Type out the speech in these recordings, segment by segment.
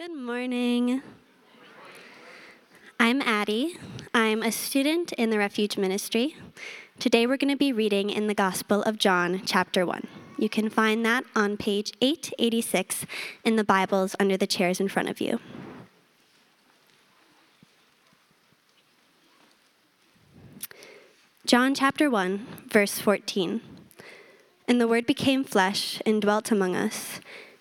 Good morning. I'm Addie. I'm a student in the Refuge Ministry. Today we're going to be reading in the Gospel of John, chapter 1. You can find that on page 886 in the Bibles under the chairs in front of you. John chapter 1, verse 14. And the Word became flesh and dwelt among us,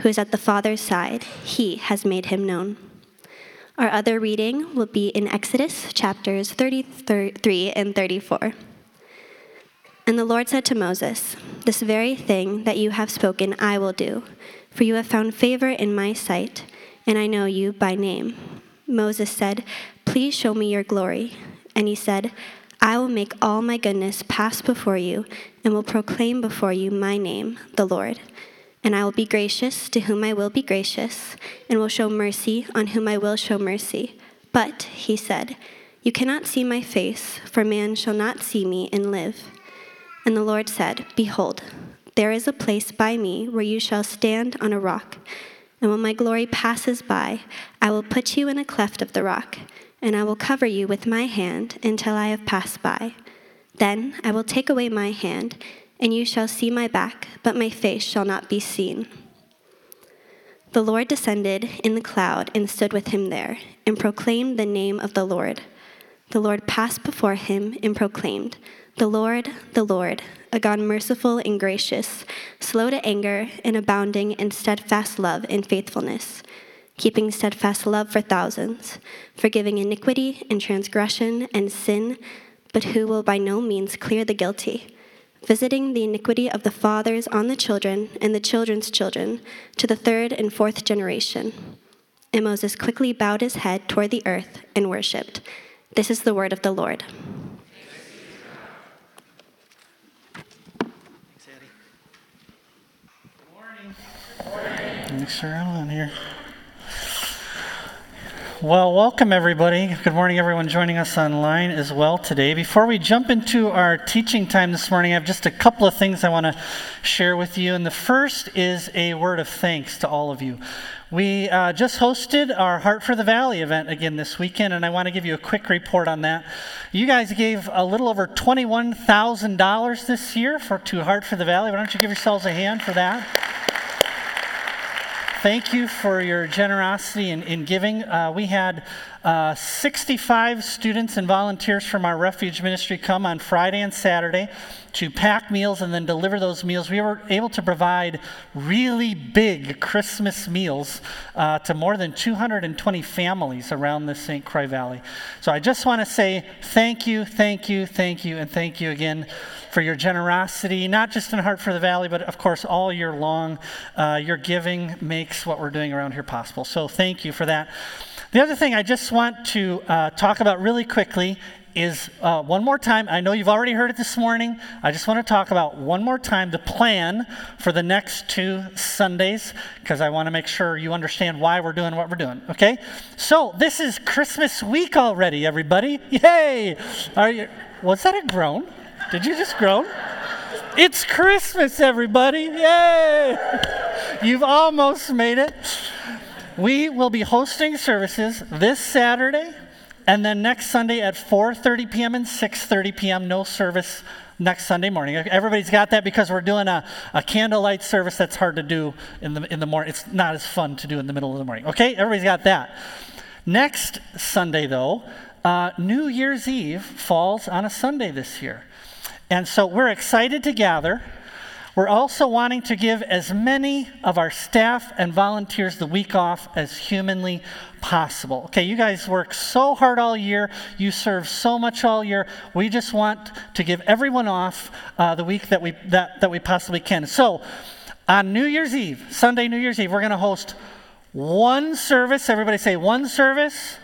who is at the Father's side, he has made him known. Our other reading will be in Exodus chapters 33 and 34. And the Lord said to Moses, This very thing that you have spoken I will do, for you have found favor in my sight, and I know you by name. Moses said, Please show me your glory. And he said, I will make all my goodness pass before you, and will proclaim before you my name, the Lord. And I will be gracious to whom I will be gracious, and will show mercy on whom I will show mercy. But, he said, You cannot see my face, for man shall not see me and live. And the Lord said, Behold, there is a place by me where you shall stand on a rock. And when my glory passes by, I will put you in a cleft of the rock, and I will cover you with my hand until I have passed by. Then I will take away my hand and you shall see my back, but my face shall not be seen. The Lord descended in the cloud and stood with him there, and proclaimed the name of the Lord. The Lord passed before him and proclaimed, The Lord, the Lord, a God merciful and gracious, slow to anger, and abounding in steadfast love and faithfulness, keeping steadfast love for thousands, forgiving iniquity and transgression and sin, but who will by no means clear the guilty visiting the iniquity of the fathers on the children and the children's children to the third and fourth generation. And Moses quickly bowed his head toward the earth and worshiped. This is the word of the Lord. Thanks. Good morning. Good morning. Make on here. Well, welcome everybody. Good morning, everyone joining us online as well today. Before we jump into our teaching time this morning, I have just a couple of things I want to share with you. And the first is a word of thanks to all of you. We uh, just hosted our Heart for the Valley event again this weekend, and I want to give you a quick report on that. You guys gave a little over $21,000 this year for, to Heart for the Valley. Why don't you give yourselves a hand for that? Thank you for your generosity in, in giving. Uh, we had uh, 65 students and volunteers from our refuge ministry come on Friday and Saturday to pack meals and then deliver those meals. We were able to provide really big Christmas meals uh, to more than 220 families around the St. Croix Valley. So I just want to say thank you, thank you, thank you, and thank you again for your generosity, not just in Heart for the Valley, but of course all year long. Uh, your giving makes what we're doing around here possible. So thank you for that. The other thing I just want to uh, talk about really quickly is uh, one more time. I know you've already heard it this morning. I just want to talk about one more time the plan for the next two Sundays because I want to make sure you understand why we're doing what we're doing. Okay? So this is Christmas week already, everybody. Yay! Are you? Was that a groan? Did you just groan? It's Christmas, everybody. Yay! You've almost made it. We will be hosting services this Saturday and then next Sunday at 4:30 p.m. and 6:30 p.m. no service next Sunday morning. Everybody's got that because we're doing a, a candlelight service that's hard to do in the in the morning. It's not as fun to do in the middle of the morning. Okay? Everybody's got that. Next Sunday though, uh, New Year's Eve falls on a Sunday this year. And so we're excited to gather. We're also wanting to give as many of our staff and volunteers the week off as humanly possible. Okay, you guys work so hard all year, you serve so much all year. We just want to give everyone off uh, the week that we, that, that we possibly can. So, on New Year's Eve, Sunday, New Year's Eve, we're going to host One service. Everybody say one service.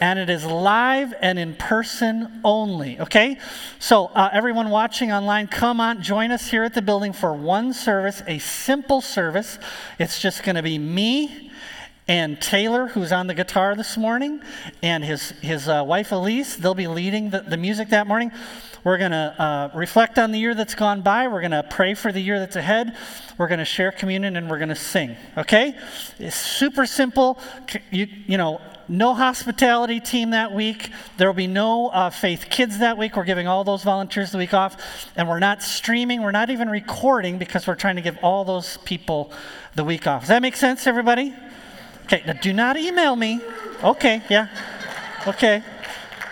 And it is live and in person only. Okay? So, uh, everyone watching online, come on, join us here at the building for one service, a simple service. It's just going to be me and Taylor, who's on the guitar this morning, and his, his uh, wife Elise. They'll be leading the, the music that morning. We're going to uh, reflect on the year that's gone by. We're going to pray for the year that's ahead. We're going to share communion and we're going to sing. Okay? It's super simple. You, you know, no hospitality team that week. There will be no uh, faith kids that week. We're giving all those volunteers the week off. And we're not streaming, we're not even recording because we're trying to give all those people the week off. Does that make sense, everybody? Okay, now do not email me. Okay, yeah. Okay.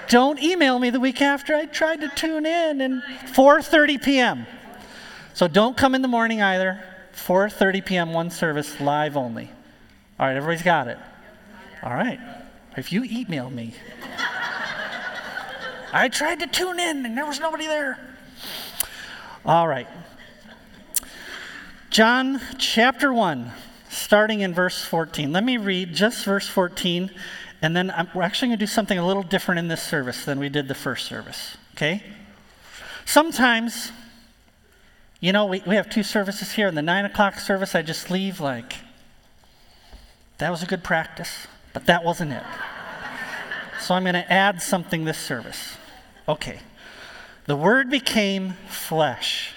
Don't email me the week after I tried to tune in and 4:30 p.m. So don't come in the morning either. 4:30 p.m. one service live only. All right, everybody's got it. All right. If you email me, I tried to tune in and there was nobody there. All right. John chapter 1, starting in verse 14. Let me read just verse 14, and then I'm, we're actually going to do something a little different in this service than we did the first service. Okay? Sometimes, you know, we, we have two services here. In the 9 o'clock service, I just leave like, that was a good practice. But that wasn't it. So I'm going to add something this service. Okay. The Word became flesh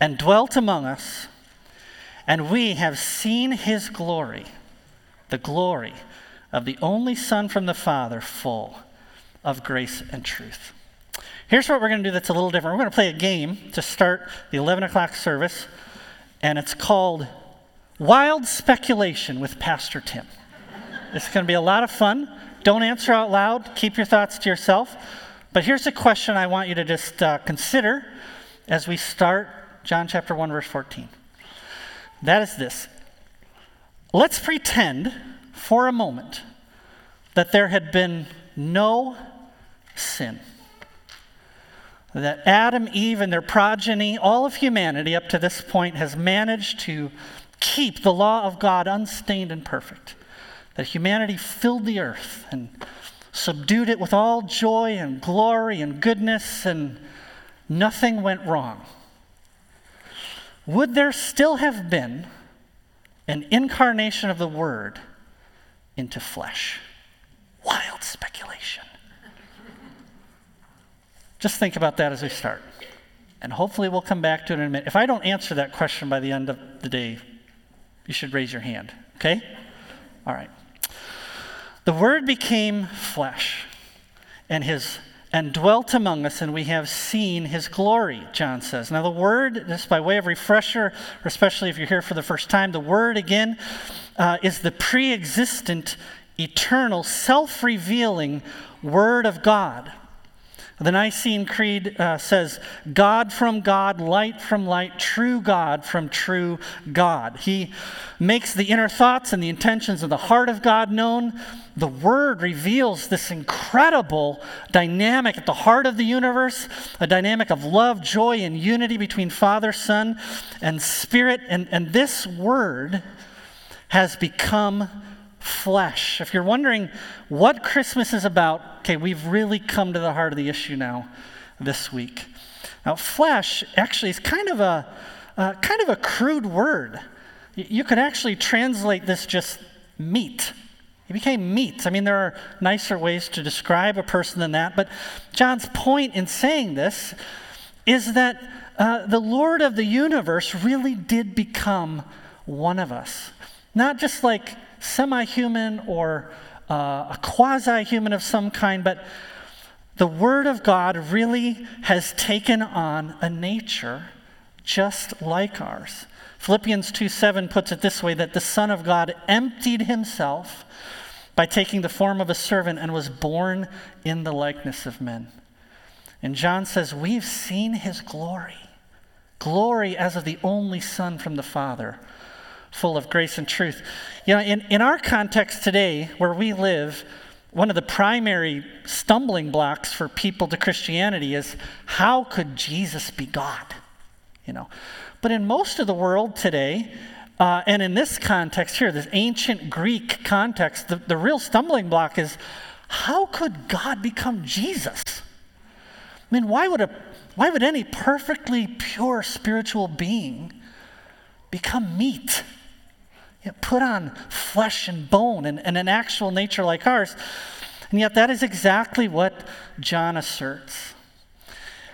and dwelt among us, and we have seen his glory, the glory of the only Son from the Father, full of grace and truth. Here's what we're going to do that's a little different. We're going to play a game to start the 11 o'clock service, and it's called Wild Speculation with Pastor Tim. It's going to be a lot of fun. Don't answer out loud, keep your thoughts to yourself. But here's a question I want you to just uh, consider as we start John chapter 1, verse 14. That is this Let's pretend for a moment that there had been no sin. That Adam, Eve, and their progeny, all of humanity up to this point, has managed to keep the law of God unstained and perfect that humanity filled the earth and subdued it with all joy and glory and goodness, and nothing went wrong. Would there still have been an incarnation of the Word into flesh? Wild speculation. Just think about that as we start. And hopefully we'll come back to it in a minute. If I don't answer that question by the end of the day, you should raise your hand, okay? All right. The Word became flesh and his and dwelt among us, and we have seen his glory, John says. Now, the word, just by way of refresher, especially if you're here for the first time, the word again uh, is the pre existent, eternal, self revealing word of God. The Nicene Creed uh, says, God from God, light from light, true God from true God. He makes the inner thoughts and the intentions of the heart of God known. The Word reveals this incredible dynamic at the heart of the universe a dynamic of love, joy, and unity between Father, Son, and Spirit. And, and this Word has become flesh. If you're wondering what Christmas is about, okay, we've really come to the heart of the issue now this week. Now, flesh actually is kind of a uh, kind of a crude word. You could actually translate this just meat. He became meat. I mean, there are nicer ways to describe a person than that, but John's point in saying this is that uh, the Lord of the universe really did become one of us. Not just like semi human or uh, a quasi human of some kind, but the Word of God really has taken on a nature just like ours. Philippians 2 7 puts it this way that the Son of God emptied himself by taking the form of a servant and was born in the likeness of men. And John says, We've seen his glory. Glory as of the only Son from the Father, full of grace and truth. You know, in, in our context today, where we live, one of the primary stumbling blocks for people to Christianity is how could Jesus be God? You know, but in most of the world today, Uh, and in this context here, this ancient Greek context, the, the real stumbling block is how could God become Jesus? I mean, why would, a, why would any perfectly pure spiritual being become meat? You know, put on flesh and bone and, and an actual nature like ours. And yet, that is exactly what John asserts.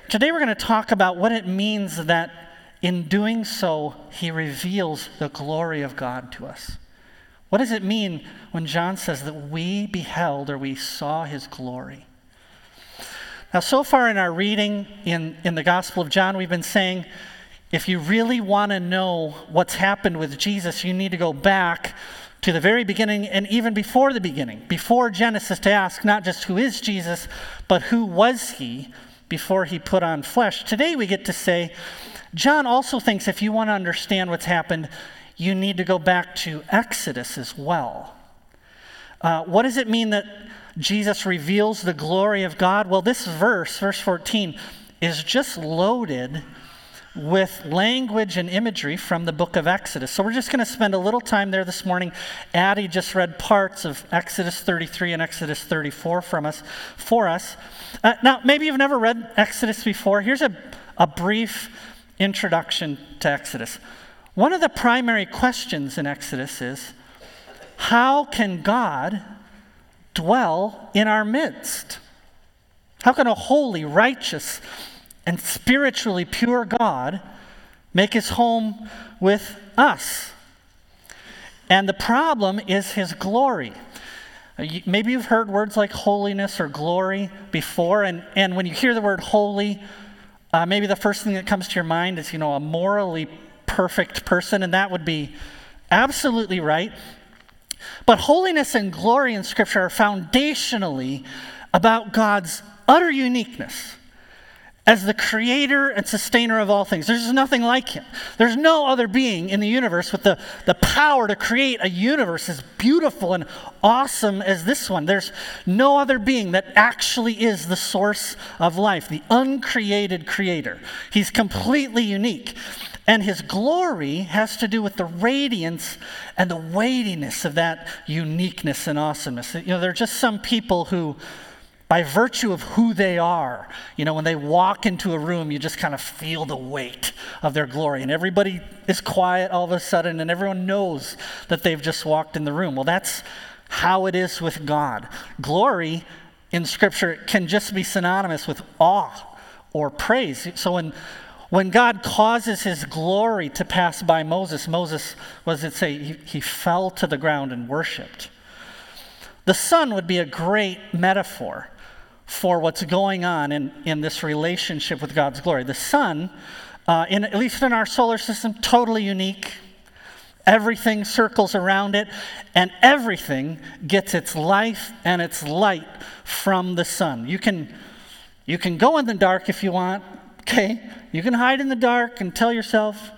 Today, we're going to talk about what it means that in doing so, he reveals the glory of God to us. What does it mean when John says that we beheld or we saw his glory? Now, so far in our reading in, in the Gospel of John, we've been saying if you really want to know what's happened with Jesus, you need to go back to the very beginning and even before the beginning, before Genesis, to ask not just who is Jesus, but who was he before he put on flesh. Today we get to say, John also thinks if you want to understand what's happened, you need to go back to Exodus as well. Uh, what does it mean that Jesus reveals the glory of God? Well, this verse, verse 14, is just loaded with language and imagery from the book of Exodus. So we're just going to spend a little time there this morning. Addie just read parts of Exodus 33 and Exodus 34 from us for us. Uh, now, maybe you've never read Exodus before. Here's a, a brief introduction to Exodus. One of the primary questions in Exodus is how can God dwell in our midst? How can a holy, righteous, and spiritually pure God make his home with us? And the problem is his glory. Uh, maybe you've heard words like holiness or glory before, and, and when you hear the word holy, uh, maybe the first thing that comes to your mind is, you know, a morally perfect person, and that would be absolutely right. But holiness and glory in Scripture are foundationally about God's utter uniqueness as the creator and sustainer of all things. There's nothing like him. There's no other being in the universe with the, the power to create a universe as beautiful and awesome as this one. There's no other being that actually is the source of life, the uncreated creator. He's completely unique. And his glory has to do with the radiance and the weightiness of that uniqueness and awesomeness. You know, there are just some people who, by virtue of who they are, you know, when they walk into a room, you just kind of feel the weight of their glory. And everybody is quiet all of a sudden, and everyone knows that they've just walked in the room. Well, that's how it is with God. Glory in Scripture can just be synonymous with awe or praise. So when when God causes his glory to pass by Moses, Moses, what does it say? He, he fell to the ground and worshiped. The sun would be a great metaphor for what's going on in, in this relationship with God's glory. The sun, uh, in, at least in our solar system, totally unique. Everything circles around it, and everything gets its life and its light from the sun. You can, you can go in the dark if you want, Okay? You can hide in the dark and tell yourself,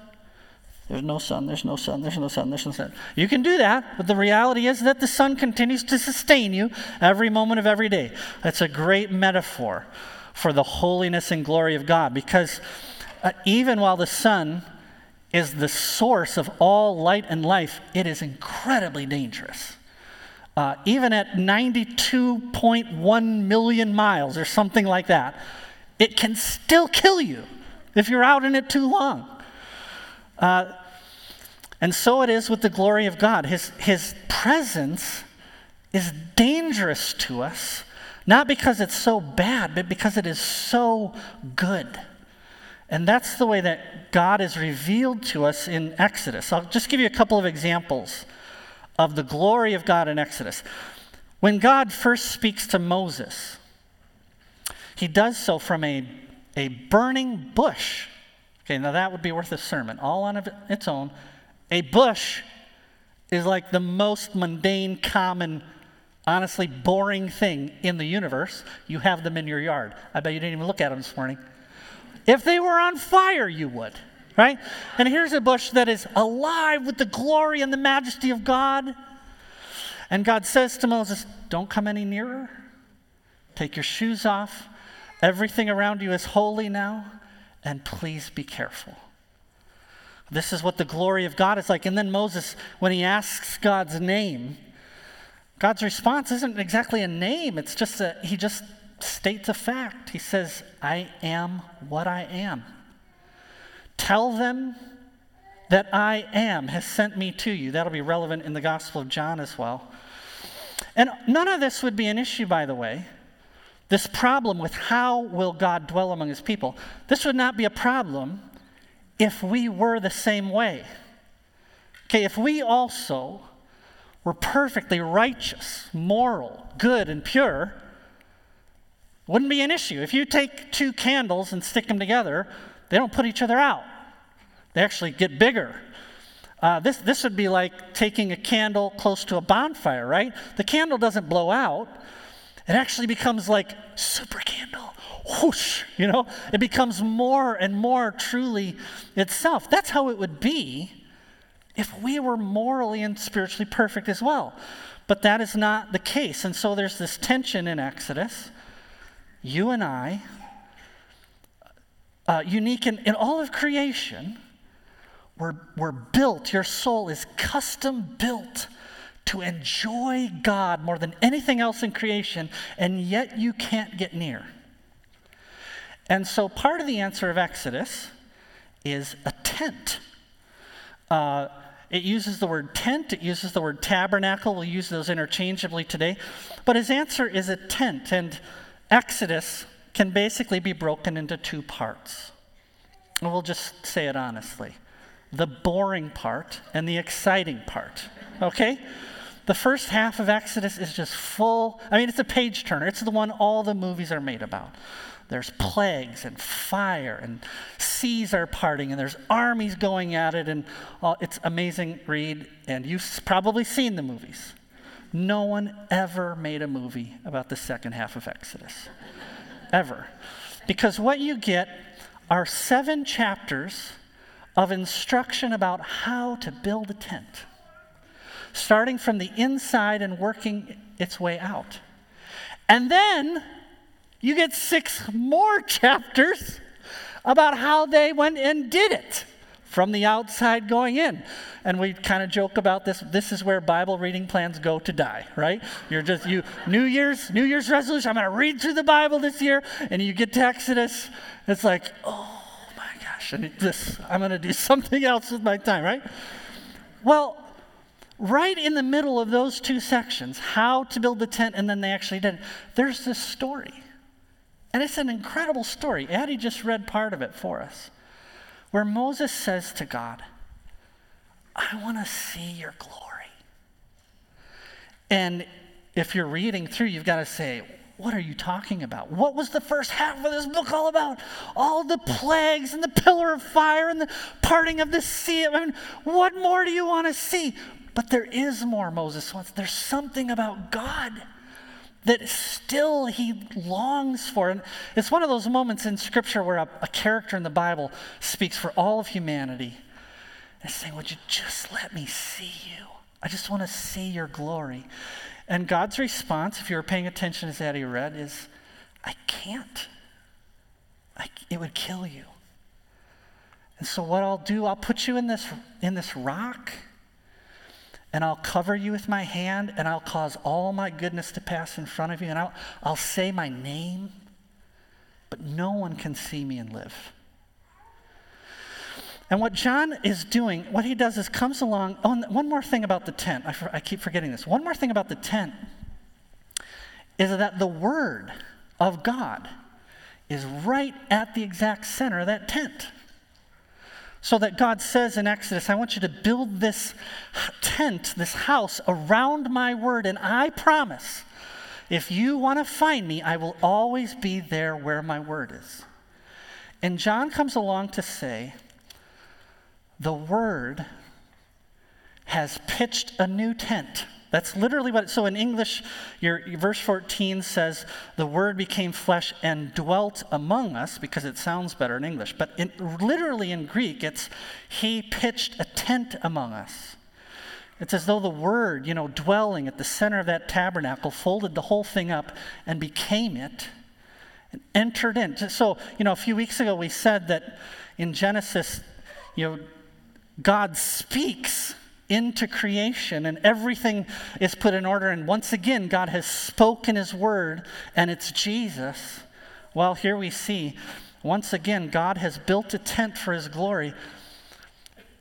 there's no sun, there's no sun, there's no sun, there's no sun. You can do that, but the reality is that the sun continues to sustain you every moment of every day. That's a great metaphor for the holiness and glory of God because uh, even while the sun is the source of all light and life, it is incredibly dangerous. Uh, even at 92.1 million miles or something like that, it can still kill you if you're out in it too long. Uh, and so it is with the glory of God. His, his presence is dangerous to us, not because it's so bad, but because it is so good. And that's the way that God is revealed to us in Exodus. I'll just give you a couple of examples of the glory of God in Exodus. When God first speaks to Moses, he does so from a, a burning bush. Okay, now that would be worth a sermon, all on its own. A bush is like the most mundane, common, honestly boring thing in the universe. You have them in your yard. I bet you didn't even look at them this morning. If they were on fire, you would, right? And here's a bush that is alive with the glory and the majesty of God. And God says to Moses, Don't come any nearer. Take your shoes off. Everything around you is holy now, and please be careful. This is what the glory of God is like. And then Moses, when he asks God's name, God's response isn't exactly a name, it's just a, he just states a fact. He says, I am what I am. Tell them that I am has sent me to you. That'll be relevant in the Gospel of John as well. And none of this would be an issue, by the way. This problem with how will God dwell among his people, this would not be a problem if we were the same way. Okay, if we also were perfectly righteous, moral, good, and pure, wouldn't be an issue. If you take two candles and stick them together, they don't put each other out, they actually get bigger. Uh, this, this would be like taking a candle close to a bonfire, right? The candle doesn't blow out, it actually becomes like super candle. Whoosh, you know? It becomes more and more truly itself. That's how it would be if we were morally and spiritually perfect as well. But that is not the case. And so there's this tension in Exodus. You and I, uh, unique in, in all of creation, we're, we're built, your soul is custom built to enjoy God more than anything else in creation, and yet you can't get near. And so part of the answer of Exodus is a tent. Uh, it uses the word tent, it uses the word tabernacle. We'll use those interchangeably today. But his answer is a tent. And Exodus can basically be broken into two parts. And we'll just say it honestly the boring part and the exciting part. Okay? The first half of Exodus is just full. I mean, it's a page turner. It's the one all the movies are made about. There's plagues and fire, and seas are parting, and there's armies going at it, and all, it's amazing read. And you've probably seen the movies. No one ever made a movie about the second half of Exodus. ever. Because what you get are seven chapters of instruction about how to build a tent, starting from the inside and working its way out. And then you get six more chapters about how they went and did it from the outside going in. And we kind of joke about this. This is where Bible reading plans go to die, right? You're just you New Year's New Year's resolution. I'm going to read through the Bible this year, and you get to Exodus. It's like, oh my gosh, and this, I'm going to do something else with my time, right? Well, right in the middle of those two sections, how to build the tent, and then they actually did, there's this story. And it's an incredible story. Addie just read part of it for us, where Moses says to God, I want to see your glory. And if you're reading through, you've got to say, what are you talking about? What was the first half of this book all about? All the plagues and the pillar of fire and the parting of the sea. I mean, what more do you want to see? But there is more, Moses wants. There's something about God that still he longs for. And it's one of those moments in Scripture where a, a character in the Bible speaks for all of humanity and saying, Would you just let me see you? I just want to see your glory. And God's response, if you were paying attention as Addie read, is, I can't. I, it would kill you. And so what I'll do, I'll put you in this, in this rock, and I'll cover you with my hand, and I'll cause all my goodness to pass in front of you, and I'll, I'll say my name, but no one can see me and live. And what John is doing, what he does is comes along. Oh, one more thing about the tent. I, I keep forgetting this. One more thing about the tent is that the Word of God is right at the exact center of that tent. So that God says in Exodus, I want you to build this tent, this house around my word, and I promise if you want to find me, I will always be there where my word is. And John comes along to say, the Word has pitched a new tent. That's literally what, so in English, your, your, verse 14 says, the Word became flesh and dwelt among us, because it sounds better in English. But in, literally in Greek, it's, He pitched a tent among us. It's as though the Word, you know, dwelling at the center of that tabernacle, folded the whole thing up and became it and entered in. So, you know, a few weeks ago we said that in Genesis, you know, God speaks into creation and everything is put in order. And once again, God has spoken his word and it's Jesus. Well, here we see, once again, God has built a tent for his glory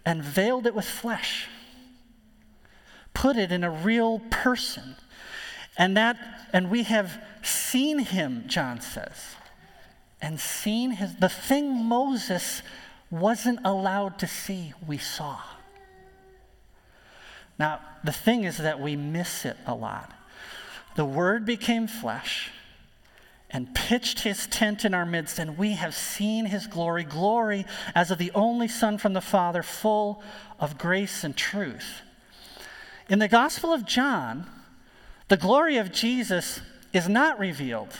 and veiled it with flesh, put it in a real person. And that, and we have seen him, John says, and seen his, the thing Moses wasn't allowed to see, we saw. Now, the thing is that we miss it a lot. The Word became flesh and pitched his tent in our midst, and we have seen his glory glory as of the only Son from the Father, full of grace and truth. In the Gospel of John, the glory of Jesus is not revealed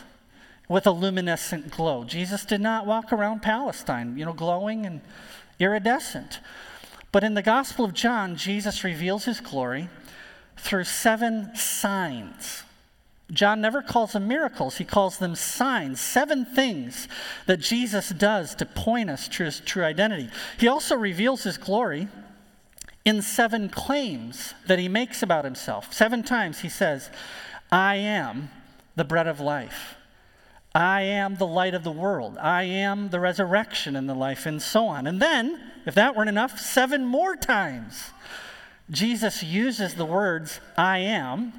with a luminescent glow. Jesus did not walk around Palestine, you know, glowing and iridescent. But in the Gospel of John, Jesus reveals his glory through seven signs. John never calls them miracles, he calls them signs, seven things that Jesus does to point us to his true identity. He also reveals his glory in seven claims that he makes about himself. Seven times he says, I am the bread of life. I am the light of the world. I am the resurrection and the life, and so on. And then, if that weren't enough, seven more times, Jesus uses the words, I am,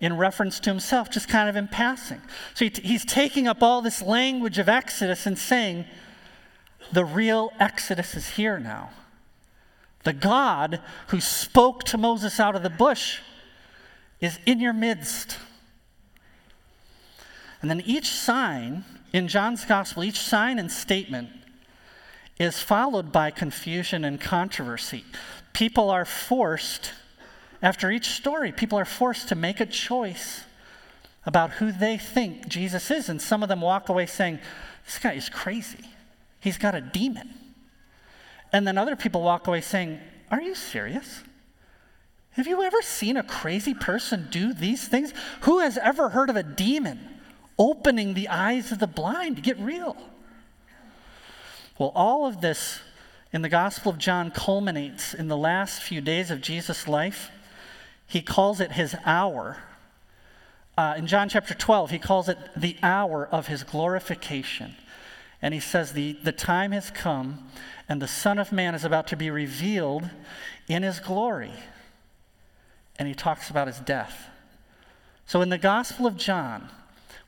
in reference to himself, just kind of in passing. So he's taking up all this language of Exodus and saying, the real Exodus is here now. The God who spoke to Moses out of the bush is in your midst. And then each sign in John's gospel, each sign and statement is followed by confusion and controversy. People are forced, after each story, people are forced to make a choice about who they think Jesus is. And some of them walk away saying, This guy is crazy. He's got a demon. And then other people walk away saying, Are you serious? Have you ever seen a crazy person do these things? Who has ever heard of a demon opening the eyes of the blind to get real. Well, all of this in the Gospel of John culminates in the last few days of Jesus' life. He calls it his hour. Uh, in John chapter 12, he calls it the hour of his glorification. And he says, the, the time has come, and the Son of Man is about to be revealed in his glory. And he talks about his death. So in the Gospel of John,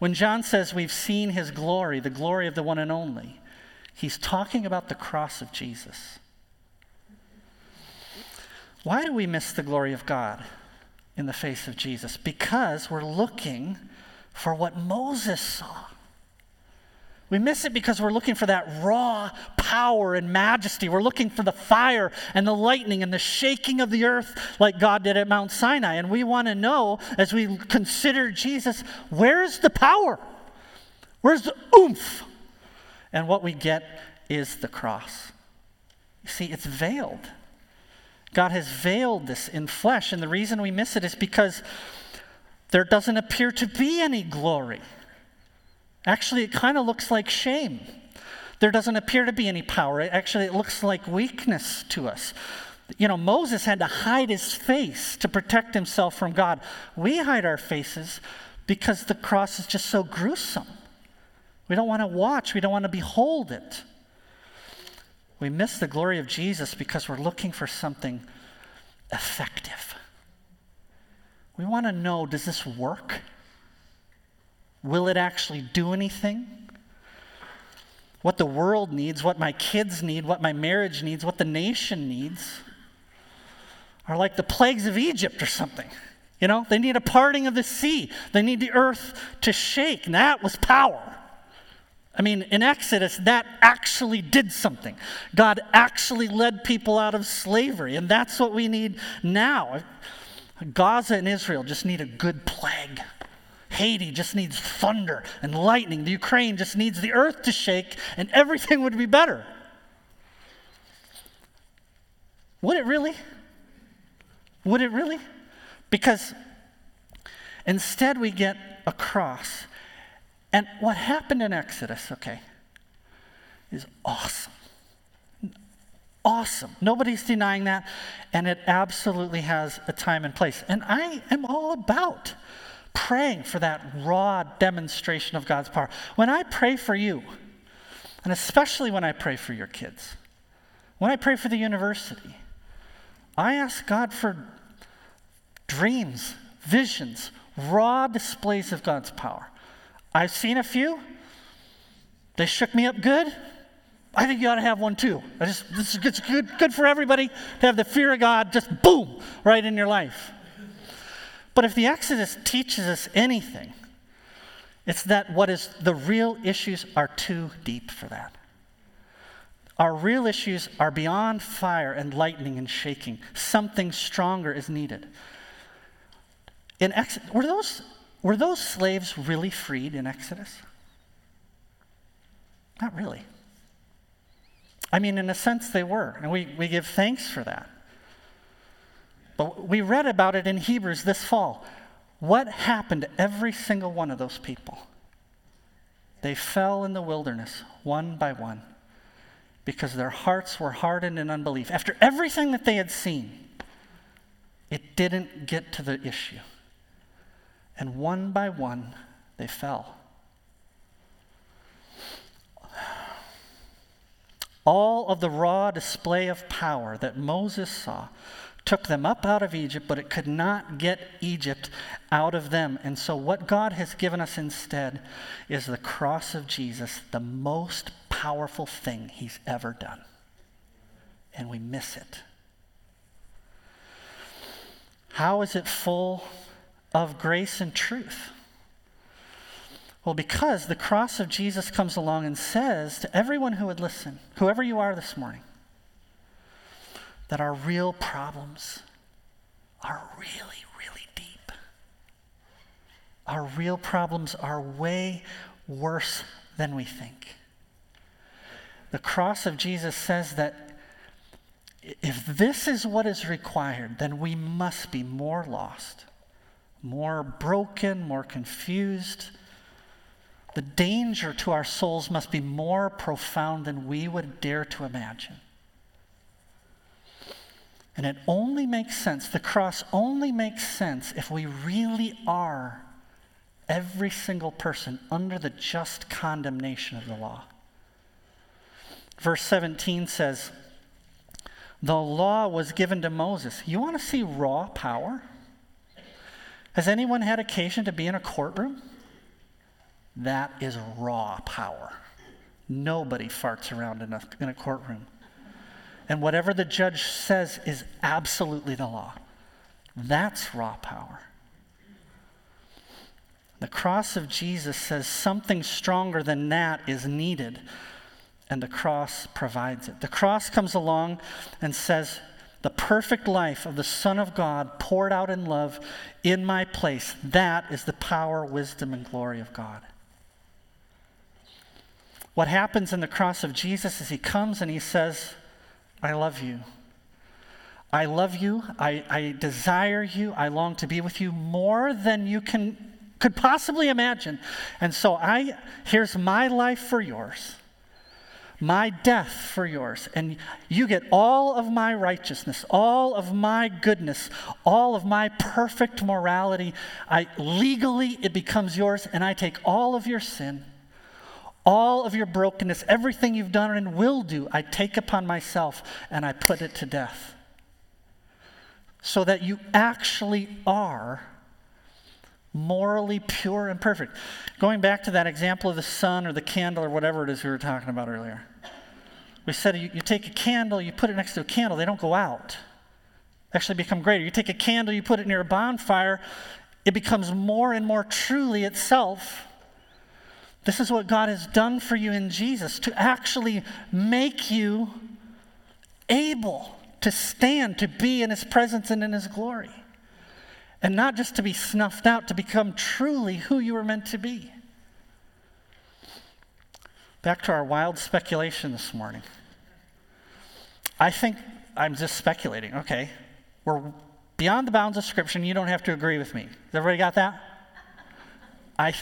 when John says we've seen his glory, the glory of the one and only, he's talking about the cross of Jesus. Why do we miss the glory of God in the face of Jesus? Because we're looking for what Moses saw. We miss it because we're looking for that raw power and majesty. We're looking for the fire and the lightning and the shaking of the earth like God did at Mount Sinai. And we want to know, as we consider Jesus, where's the power? Where's the oomph? And what we get is the cross. You see, it's veiled. God has veiled this in flesh. And the reason we miss it is because there doesn't appear to be any glory. Actually, it kind of looks like shame. There doesn't appear to be any power. Actually, it looks like weakness to us. You know, Moses had to hide his face to protect himself from God. We hide our faces because the cross is just so gruesome. We don't want to watch, we don't want to behold it. We miss the glory of Jesus because we're looking for something effective. We want to know does this work? Will it actually do anything? What the world needs, what my kids need, what my marriage needs, what the nation needs are like the plagues of Egypt or something. You know, they need a parting of the sea, they need the earth to shake, and that was power. I mean, in Exodus, that actually did something. God actually led people out of slavery, and that's what we need now. Gaza and Israel just need a good plague. Haiti just needs thunder and lightning. The Ukraine just needs the earth to shake, and everything would be better. Would it really? Would it really? Because instead we get a cross. And what happened in Exodus, okay, is awesome. awesome. Nobody's denying that. And it absolutely has a time and place. And I am all about praying for that raw demonstration of God's power. When I pray for you, and especially when I pray for your kids, when I pray for the university, I ask God for dreams, visions, raw displays of God's power. I've seen a few. They shook me up good. I think you ought to have one too. I just this is good, good for everybody to have the fear of God just boom right in your life. But if the Exodus teaches us anything, it's that what is the real issues are too deep for that. Our real issues are beyond fire and lightning and shaking. Something stronger is needed. In Exodus, were those, were those slaves really freed in Exodus? Not really. I mean, in a sense, they were, and we, we give thanks for that. But we read about it in Hebrews this fall. What happened to every single one of those people? They fell in the wilderness one by one because their hearts were hardened in unbelief. After everything that they had seen, it didn't get to the issue. And one by one, they fell. All of the raw display of power that Moses saw took them up out of Egypt, but it could not get Egypt out of them. And so, what God has given us instead is the cross of Jesus, the most powerful thing he's ever done. And we miss it. How is it full of grace and truth? Well, because the cross of Jesus comes along and says to everyone who would listen, whoever you are this morning, that our real problems are really, really deep. Our real problems are way worse than we think. The cross of Jesus says that if this is what is required, then we must be more lost, more broken, more confused the danger to our souls must be more profound than we would dare to imagine. And it only makes sense, the cross only makes sense if we really are every single person under the just condemnation of the law. Verse 17 says, The law was given to Moses. You want to see raw power? Has anyone had occasion to be in a courtroom? That is raw power. Nobody farts around in a, in a courtroom. And whatever the judge says is absolutely the law. That's raw power. The cross of Jesus says something stronger than that is needed, and the cross provides it. The cross comes along and says, The perfect life of the Son of God poured out in love in my place. That is the power, wisdom, and glory of God. What happens in the cross of Jesus is he comes and he says, I love you. I love you. I, I desire you. I long to be with you more than you can could possibly imagine. And so I here's my life for yours. My death for yours. And you get all of my righteousness, all of my goodness, all of my perfect morality. I legally it becomes yours and I take all of your sin all of your brokenness, everything you've done and will do, I take upon myself and I put it to death. So that you actually are morally pure and perfect. Going back to that example of the sun or the candle or whatever it is we were talking about earlier. We said you, you take a candle, you put it next to a candle, they don't go out. Actually become greater. You take a candle, you put it near a bonfire, it becomes more and more truly itself this is what God has done for you in Jesus to actually make you able to stand, to be in His presence and in His glory. And not just to be snuffed out, to become truly who you were meant to be. Back to our wild speculation this morning. I think I'm just speculating. Okay, we're beyond the bounds of Scripture, and you don't have to agree with me. Has everybody got that? I.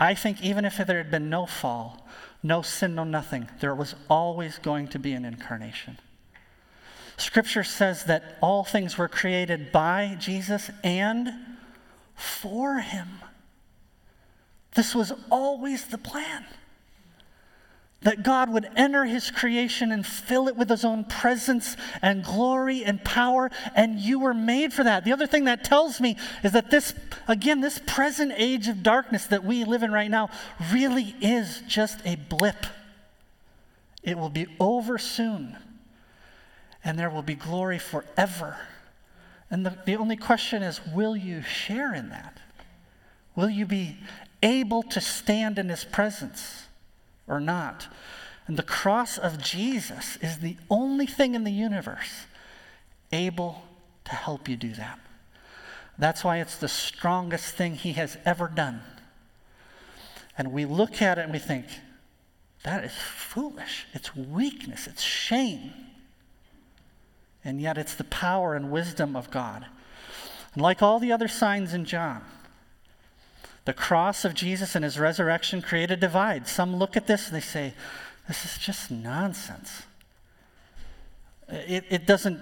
I think even if there had been no fall, no sin, no nothing, there was always going to be an incarnation. Scripture says that all things were created by Jesus and for him. This was always the plan. That God would enter his creation and fill it with his own presence and glory and power, and you were made for that. The other thing that tells me is that this, again, this present age of darkness that we live in right now really is just a blip. It will be over soon, and there will be glory forever. And the, the only question is will you share in that? Will you be able to stand in his presence or not? And the cross of Jesus is the only thing in the universe able to help you do that. That's why it's the strongest thing he has ever done. And we look at it and we think, that is foolish. It's weakness. It's shame. And yet it's the power and wisdom of God. And like all the other signs in John, the cross of Jesus and his resurrection create a divide. Some look at this and they say, this is just nonsense. It, it doesn't,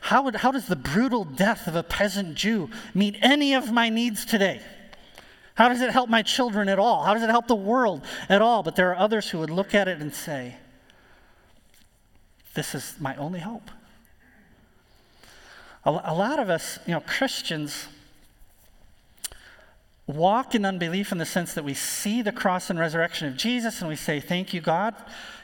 how, would, how does the brutal death of a peasant Jew meet any of my needs today? How does it help my children at all? How does it help the world at all? But there are others who would look at it and say, This is my only hope. A, a lot of us, you know, Christians, walk in unbelief in the sense that we see the cross and resurrection of Jesus and we say, Thank you, God,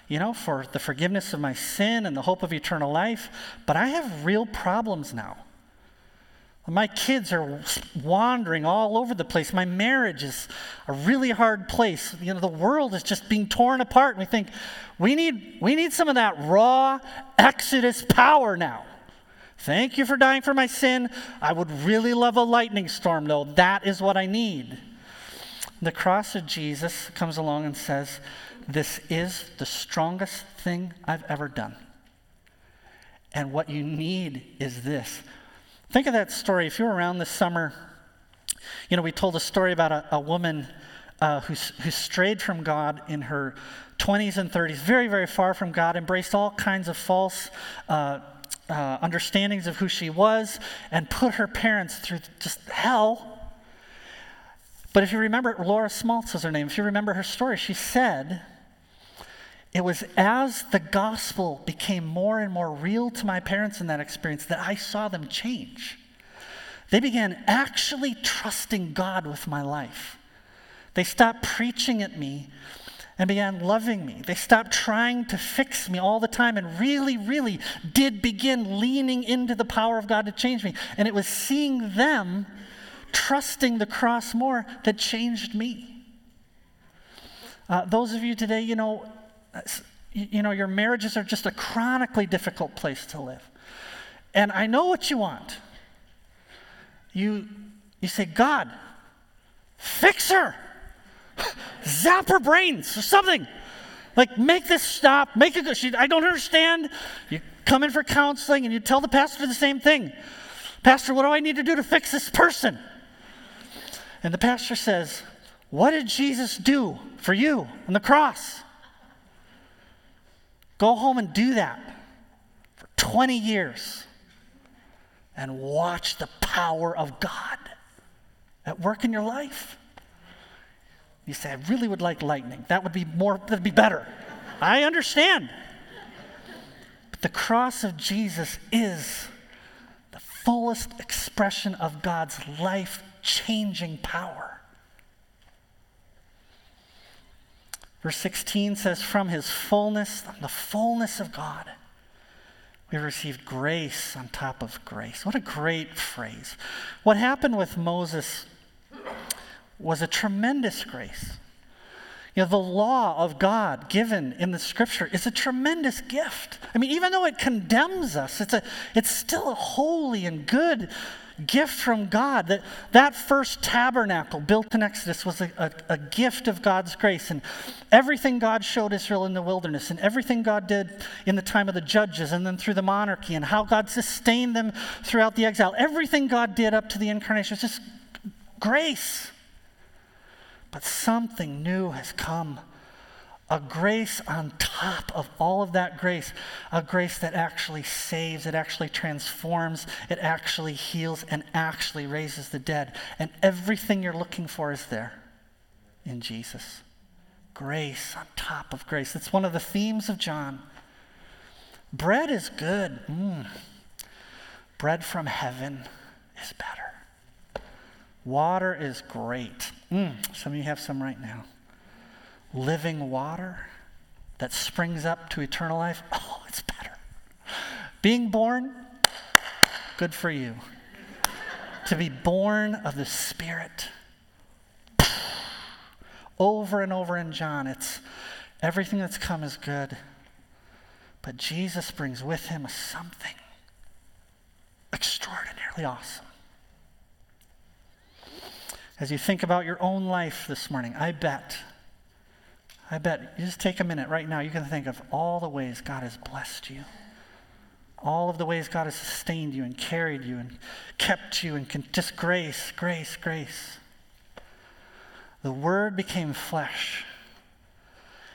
you know, for the forgiveness of my sin and the hope of eternal life. But I have real problems now. My kids are wandering all over the place. My marriage is a really hard place. You know, the world is just being torn apart. And we think, we need, we need some of that raw Exodus power now. Thank you for dying for my sin. I would really love a lightning storm, though. That is what I need. The cross of Jesus comes along and says, This is the strongest thing I've ever done. And what you need is this Think of that story. If you were around this summer, you know, we told a story about a, a woman uh, who, who strayed from God in her 20s and 30s, very, very far from God, embraced all kinds of false uh, uh, understandings of who she was, and put her parents through just hell. But if you remember, Laura Smaltz is her name. If you remember her story, she said, it was as the gospel became more and more real to my parents in that experience that I saw them change. They began actually trusting God with my life. They stopped preaching at me and began loving me. They stopped trying to fix me all the time and really, really did begin leaning into the power of God to change me. And it was seeing them trusting the cross more that changed me. Uh, those of you today, you know, you know, your marriages are just a chronically difficult place to live. And I know what you want. You, you say, God, fix her, zap her brains or something. Like, make this stop, make it go. She, I don't understand. You come in for counseling and you tell the pastor the same thing Pastor, what do I need to do to fix this person? And the pastor says, What did Jesus do for you on the cross? Go home and do that for 20 years and watch the power of God at work in your life. You say, I really would like lightning. That would be more, that'd be better. I understand. But the cross of Jesus is the fullest expression of God's life changing power. Verse 16 says, From his fullness, the fullness of God, we received grace on top of grace. What a great phrase. What happened with Moses was a tremendous grace. You know, the law of God given in the scripture is a tremendous gift. I mean, even though it condemns us, it's, a, it's still a holy and good gift from God. That, that first tabernacle built in Exodus was a, a, a, gift of God's grace. And everything God showed Israel in the wilderness, and everything God did in the time of the judges, and then through the monarchy, and how God sustained them throughout the exile, everything God did up to the incarnation was just grace. But something new has come a grace on top of all of that grace, a grace that actually saves, it actually transforms, it actually heals, and actually raises the dead. And everything you're looking for is there in Jesus. Grace on top of grace. It's one of the themes of John. Bread is good. Mm. Bread from heaven is better. Water is great. Mm. Some of you have some right now living water that springs up to eternal life, oh, it's better. Being born, good for you. to be born of the Spirit. Over and over in John, it's everything that's come is good. But Jesus brings with him something extraordinarily awesome. As you think about your own life this morning, I bet I bet you just take a minute right now. You can think of all the ways God has blessed you, all of the ways God has sustained you and carried you and kept you and can, just grace, grace, grace. The Word became flesh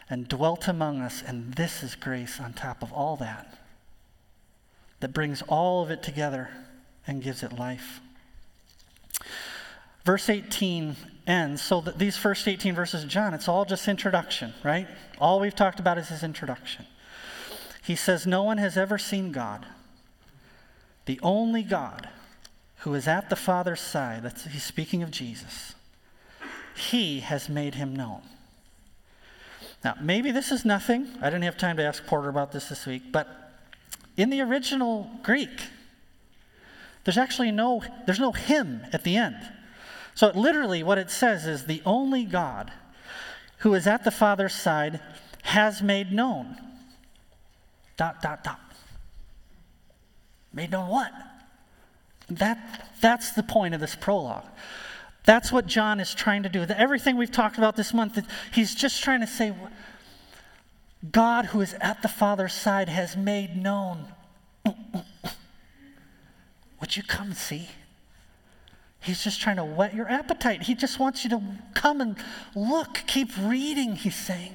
and dwelt among us, and this is grace on top of all that that brings all of it together and gives it life. Verse 18 ends. So that these first 18 verses of John, it's all just introduction, right? All we've talked about is his introduction. He says, No one has ever seen God. The only God who is at the Father's side, that's, he's speaking of Jesus, he has made him known. Now, maybe this is nothing. I didn't have time to ask Porter about this this week, but in the original Greek, there's actually no, there's no him at the end. So, literally, what it says is the only God who is at the Father's side has made known. Dot, dot, dot. Made known what? That, that's the point of this prologue. That's what John is trying to do. Everything we've talked about this month, he's just trying to say God, who is at the Father's side, has made known. Would you come see? He's just trying to whet your appetite. He just wants you to come and look, keep reading, he's saying.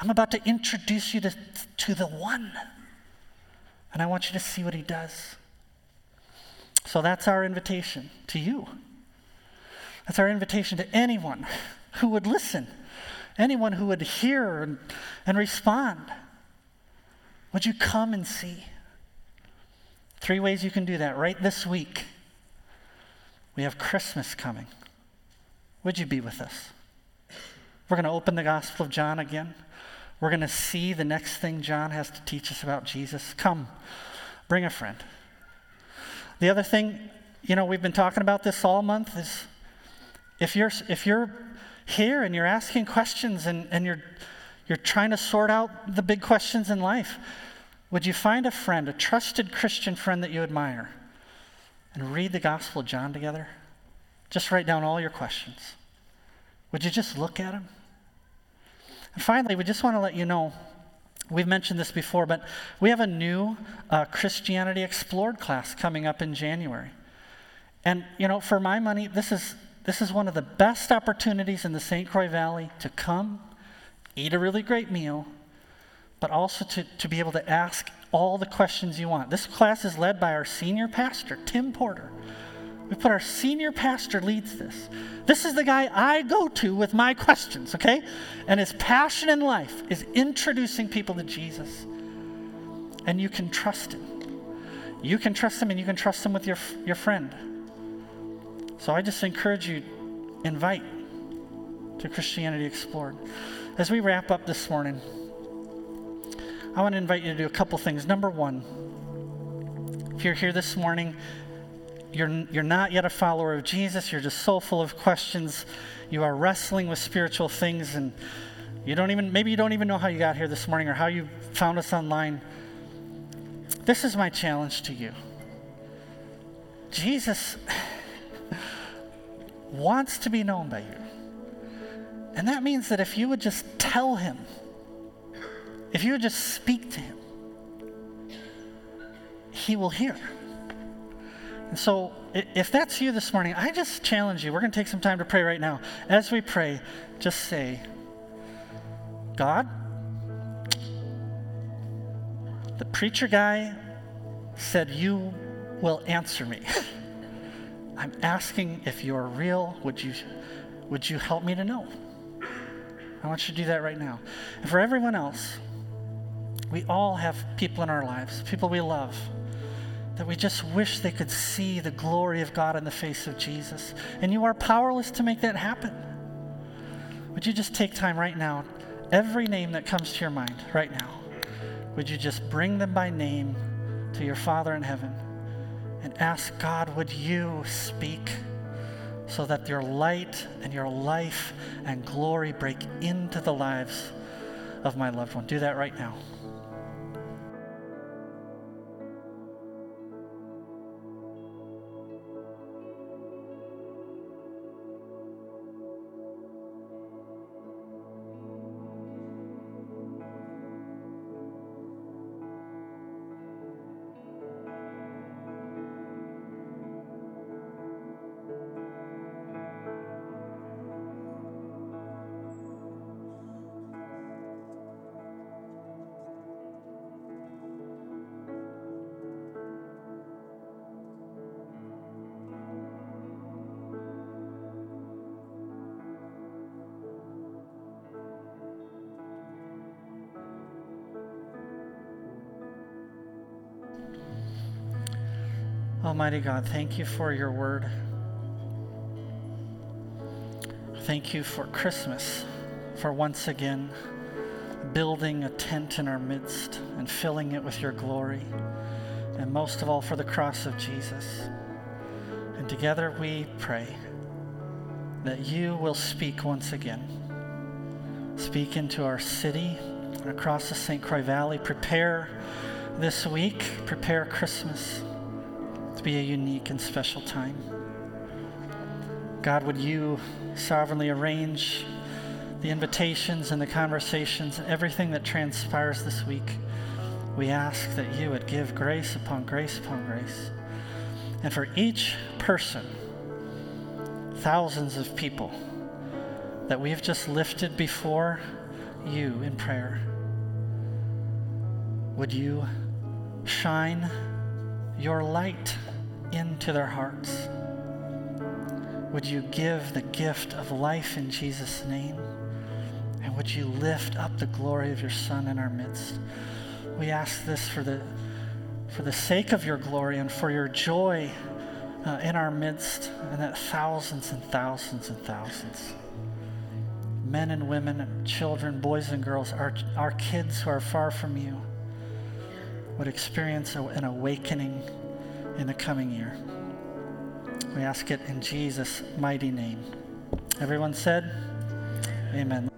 I'm about to introduce you to, to the one. And I want you to see what he does. So that's our invitation to you. That's our invitation to anyone who would listen, anyone who would hear and, and respond. Would you come and see? Three ways you can do that right this week. We have Christmas coming. Would you be with us? We're going to open the Gospel of John again. We're going to see the next thing John has to teach us about Jesus. Come, bring a friend. The other thing, you know, we've been talking about this all month is if you're, if you're here and you're asking questions and, and you're, you're trying to sort out the big questions in life, would you find a friend, a trusted Christian friend that you admire? And read the Gospel of John together? Just write down all your questions. Would you just look at them? And finally, we just want to let you know we've mentioned this before, but we have a new uh, Christianity Explored class coming up in January. And, you know, for my money, this is, this is one of the best opportunities in the St. Croix Valley to come, eat a really great meal, but also to, to be able to ask all the questions you want. This class is led by our senior pastor, Tim Porter. We put our senior pastor leads this. This is the guy I go to with my questions, okay? And his passion in life is introducing people to Jesus. And you can trust him. You can trust him and you can trust him with your, your friend. So I just encourage you, invite to Christianity Explored. As we wrap up this morning, I want to invite you to do a couple things. Number one, if you're here this morning, you're, you're not yet a follower of Jesus, you're just so full of questions, you are wrestling with spiritual things, and you don't even, maybe you don't even know how you got here this morning or how you found us online. This is my challenge to you. Jesus wants to be known by you. And that means that if you would just tell him, if you would just speak to him, he will hear. And so, if that's you this morning, I just challenge you. We're going to take some time to pray right now. As we pray, just say, God, the preacher guy said, You will answer me. I'm asking if you're real, would you, would you help me to know? I want you to do that right now. And for everyone else, we all have people in our lives, people we love, that we just wish they could see the glory of God in the face of Jesus. And you are powerless to make that happen. Would you just take time right now, every name that comes to your mind right now, would you just bring them by name to your Father in heaven and ask God, would you speak so that your light and your life and glory break into the lives of my loved one? Do that right now. Almighty God, thank you for your word. Thank you for Christmas, for once again building a tent in our midst and filling it with your glory. And most of all, for the cross of Jesus. And together we pray that you will speak once again. Speak into our city and across the St. Croix Valley. Prepare this week, prepare Christmas to be a unique and special time. God, would you sovereignly arrange the invitations and the conversations everything that transpires this week? We ask that you would give grace upon grace upon grace. And for each person, thousands of people that we have just lifted before you in prayer, would you shine your light into their hearts? Would you give the gift of life in Jesus' name? And would you lift up the glory of your Son in our midst? We ask this for the, for the sake of your glory and for your joy uh, in our midst, and that thousands and thousands and thousands, men and women, children, boys and girls, our, our kids who are far from you, would experience an awakening in the coming year. We ask it in Jesus' mighty name. Everyone said, Amen.